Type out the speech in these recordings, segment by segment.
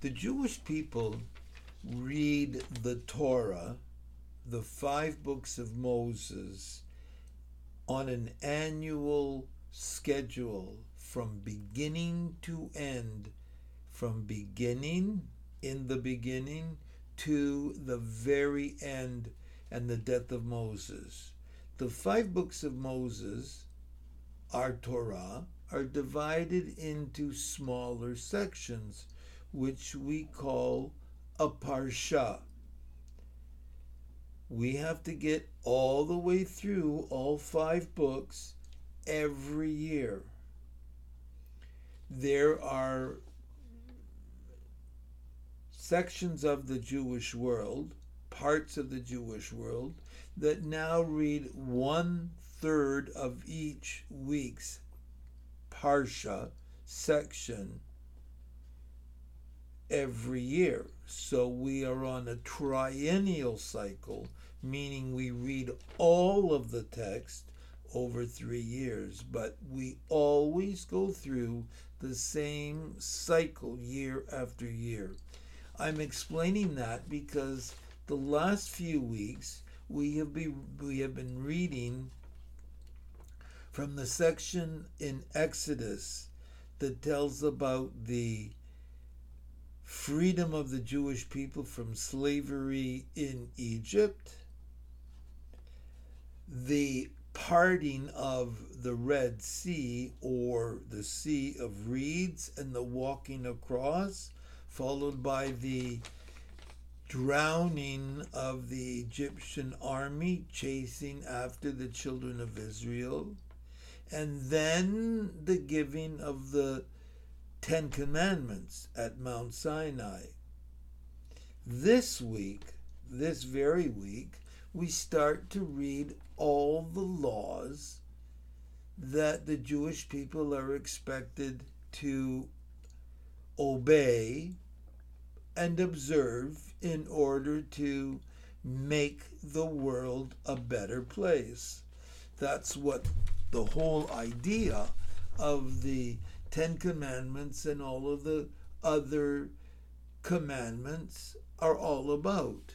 The Jewish people read the Torah, the five books of Moses, on an annual schedule from beginning to end, from beginning in the beginning to the very end and the death of Moses. The five books of Moses, our Torah, are divided into smaller sections, which we call a parsha. We have to get all the way through all five books every year. There are sections of the Jewish world, parts of the Jewish world, that now read one third of each week's parsha section every year. So we are on a triennial cycle, meaning we read all of the text over three years, but we always go through the same cycle year after year. I'm explaining that because the last few weeks we have been we have been reading from the section in Exodus that tells about the freedom of the Jewish people from slavery in Egypt, the parting of the Red Sea or the Sea of Reeds and the walking across followed by the drowning of the Egyptian army chasing after the children of Israel, and then the giving of the Ten Commandments at Mount Sinai. This week, this very week, we start to read all the laws that the Jewish people are expected to obey and observe in order to make the world a better place. That's what the whole idea of the Ten Commandments and all of the other commandments are all about.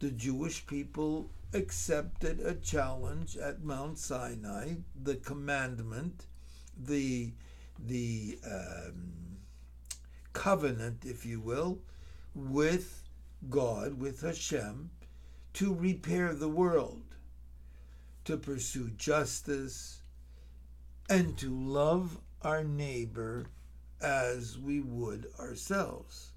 The Jewish people accepted a challenge at Mount Sinai, the commandment, the the um, covenant, if you will, with God, with Hashem, to repair the world, to pursue justice, and to love our neighbor as we would ourselves.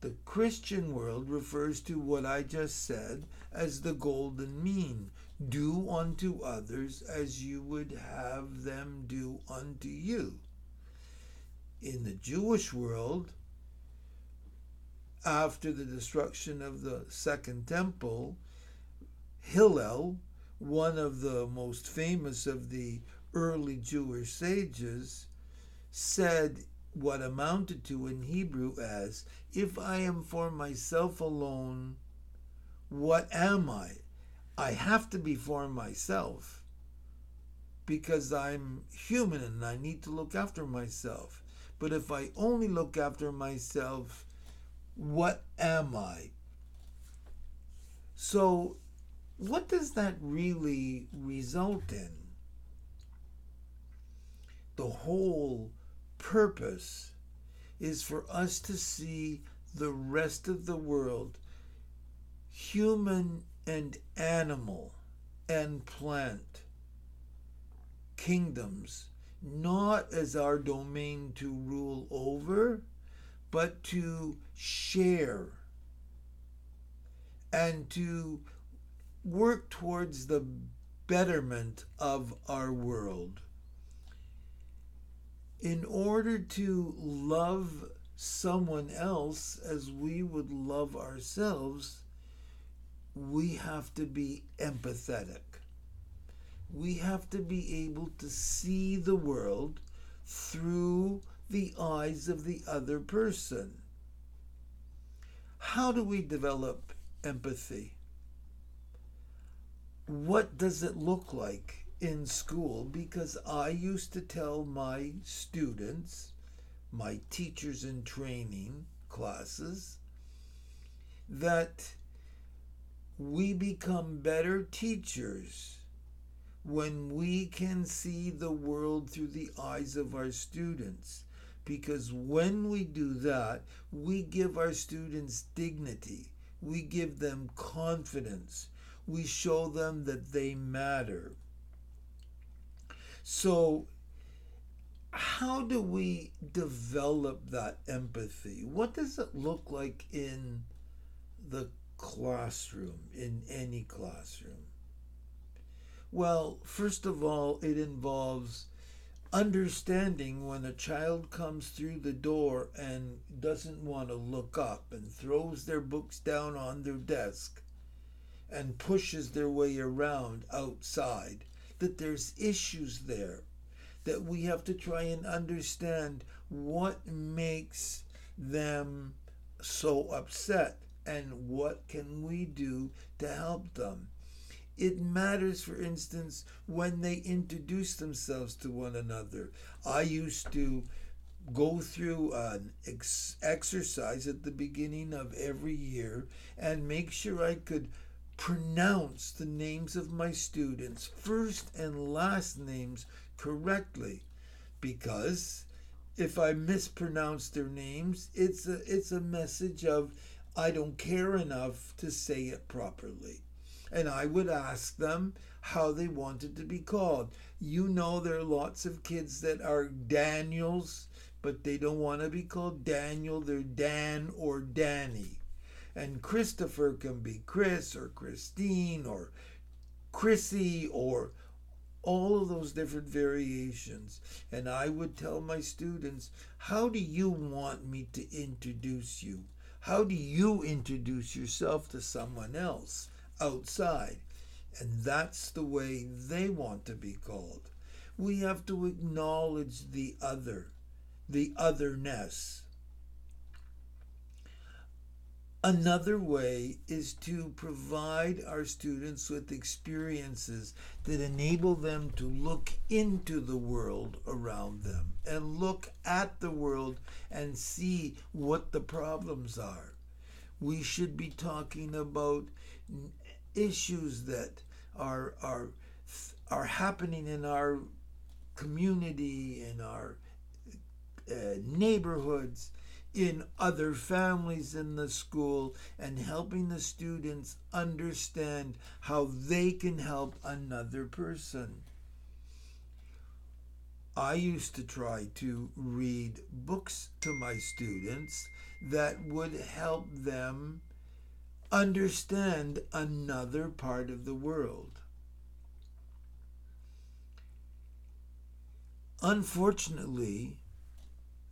The Christian world refers to what I just said as the golden mean do unto others as you would have them do unto you in the Jewish world, after the destruction of the Second Temple, Hillel, one of the most famous of the early Jewish sages, said what amounted to in Hebrew as, If I am for myself alone, what am I? I have to be for myself because I'm human and I need to look after myself. But if I only look after myself, what am I? So, what does that really result in? The whole purpose is for us to see the rest of the world, human and animal and plant, kingdoms, not as our domain to rule over, but to share and to work towards the betterment of our world. In order to love someone else as we would love ourselves, we have to be empathetic we have to be able to see the world through the eyes of the other person. How do we develop empathy? What does it look like in school? Because I used to tell my students, my teachers in training, classes that we become better teachers when we can see the world through the eyes of our students. Because when we do that, we give our students dignity, we give them confidence, we show them that they matter. So, how do we develop that empathy? What does it look like in the classroom, in any classroom? Well, first of all, it involves understanding when a child comes through the door and doesn't want to look up and throws their books down on their desk and pushes their way around outside, that there's issues there, that we have to try and understand what makes them so upset and what can we do to help them it matters, for instance, when they introduce themselves to one another. I used to go through an ex- exercise at the beginning of every year and make sure I could pronounce the names of my students, first and last names, correctly. Because if I mispronounce their names, it's a, it's a message of I don't care enough to say it properly and I would ask them how they wanted to be called. You know, there are lots of kids that are Daniels, but they don't want to be called Daniel, they're Dan or Danny. And Christopher can be Chris or Christine or Chrissy or all of those different variations. And I would tell my students, How do you want me to introduce you? How do you introduce yourself to someone else? outside. And that's the way they want to be called. We have to acknowledge the other, the otherness. Another way is to provide our students with experiences that enable them to look into the world around them and look at the world and see what the problems are. We should be talking about issues that are are are happening in our community, in our uh, neighborhoods, in other families in the school, and helping the students understand how they can help another person. I used to try to read books to my students that would help them understand another part of the world. Unfortunately,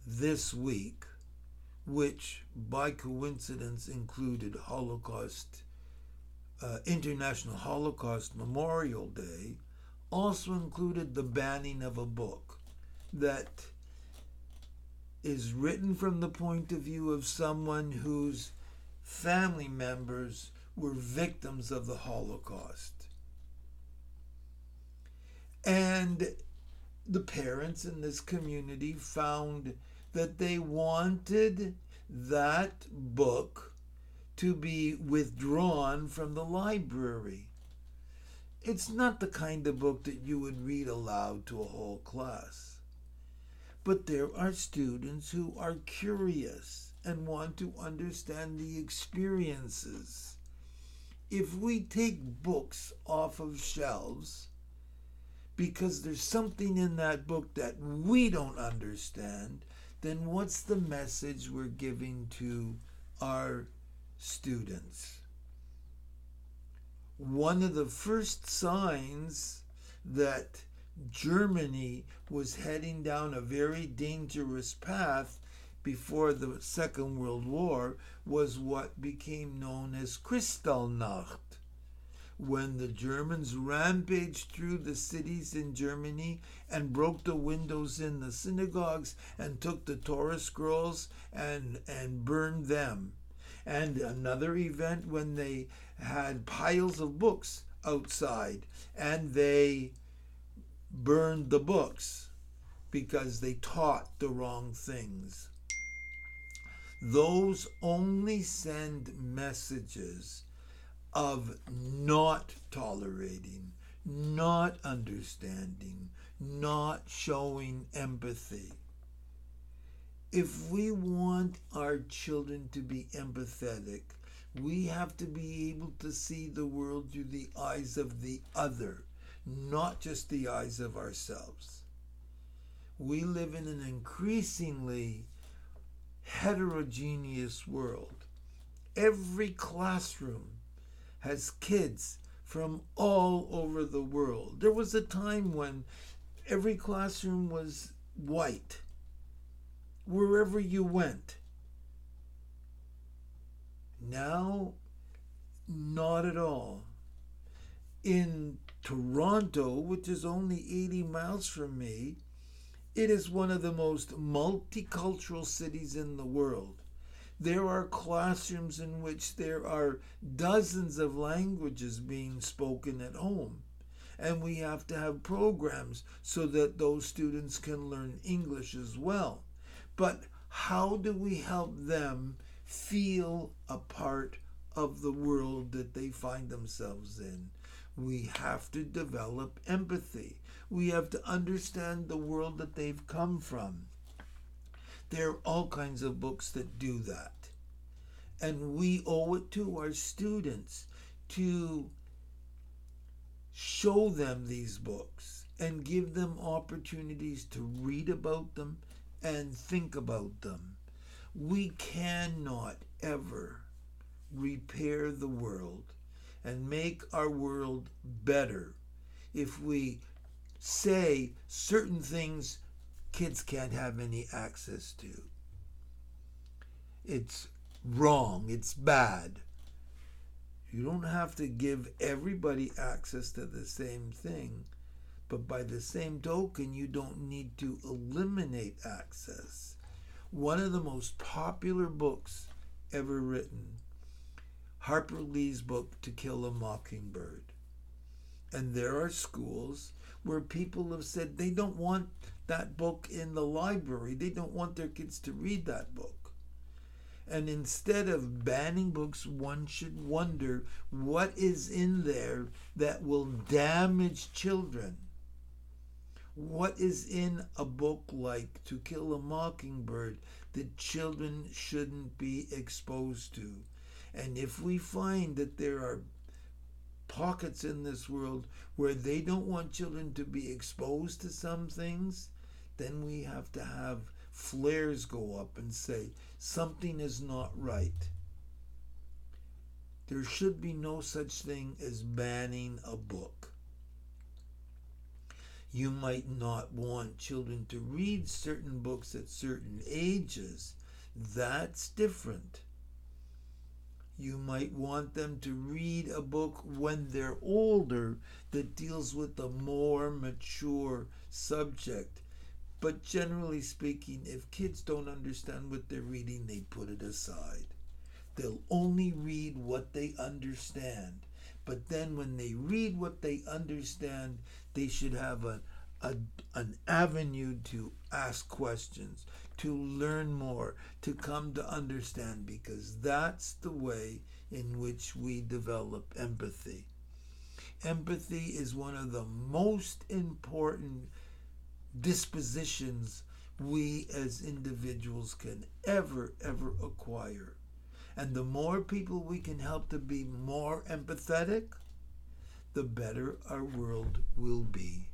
this week, which by coincidence included Holocaust, uh, International Holocaust Memorial Day, also included the banning of a book that is written from the point of view of someone whose family members were victims of the Holocaust. And the parents in this community found that they wanted that book to be withdrawn from the library. It's not the kind of book that you would read aloud to a whole class. But there are students who are curious and want to understand the experiences. If we take books off of shelves because there's something in that book that we don't understand, then what's the message we're giving to our students? One of the first signs that Germany was heading down a very dangerous path before the Second World War was what became known as Kristallnacht, when the Germans rampaged through the cities in Germany and broke the windows in the synagogues and took the Torah scrolls and, and burned them. And another event when they had piles of books outside and they burned the books because they taught the wrong things. those only send messages of not tolerating, not understanding, not showing empathy. If we want our children to be empathetic, we have to be able to see the world through the eyes of the other, not just the eyes of ourselves. We live in an increasingly heterogeneous world. Every classroom has kids from all over the world. There was a time when every classroom was white, wherever you went. Now, not at all. In Toronto, which is only 80 miles from me, it is one of the most multicultural cities in the world. There are classrooms in which there are dozens of languages being spoken at home. And we have to have programs so that those students can learn English as well. But how do we help them feel a part of the world that they find themselves in. We have to develop empathy. We have to understand the world that they've come from. There are all kinds of books that do that. And we owe it to our students to show them these books and give them opportunities to read about them and think about them. We cannot ever repair the world and make our world better if we say certain things kids can't have any access to. It's wrong, it's bad. You don't have to give everybody access to the same thing, but by the same token, you don't need to eliminate access one of the most popular books ever written Harper Lee's book, To Kill a Mockingbird. And there are schools where people have said they don't want that book in the library, they don't want their kids to read that book. And instead of banning books, one should wonder what is in there that will damage children what is in a book like To Kill a Mockingbird that children shouldn't be exposed to? And if we find that there are pockets in this world where they don't want children to be exposed to some things, then we have to have flares go up and say something is not right. There should be no such thing as banning a book. You might not want children to read certain books at certain ages. That's different. You might want them to read a book when they're older that deals with a more mature subject. But generally speaking, if kids don't understand what they're reading, they put it aside. They'll only read what they understand. But then when they read what they understand, they should have a, a, an avenue to ask questions, to learn more, to come to understand, because that's the way in which we develop empathy. Empathy is one of the most important dispositions we as individuals can ever, ever acquire. And the more people we can help to be more empathetic, the better our world will be.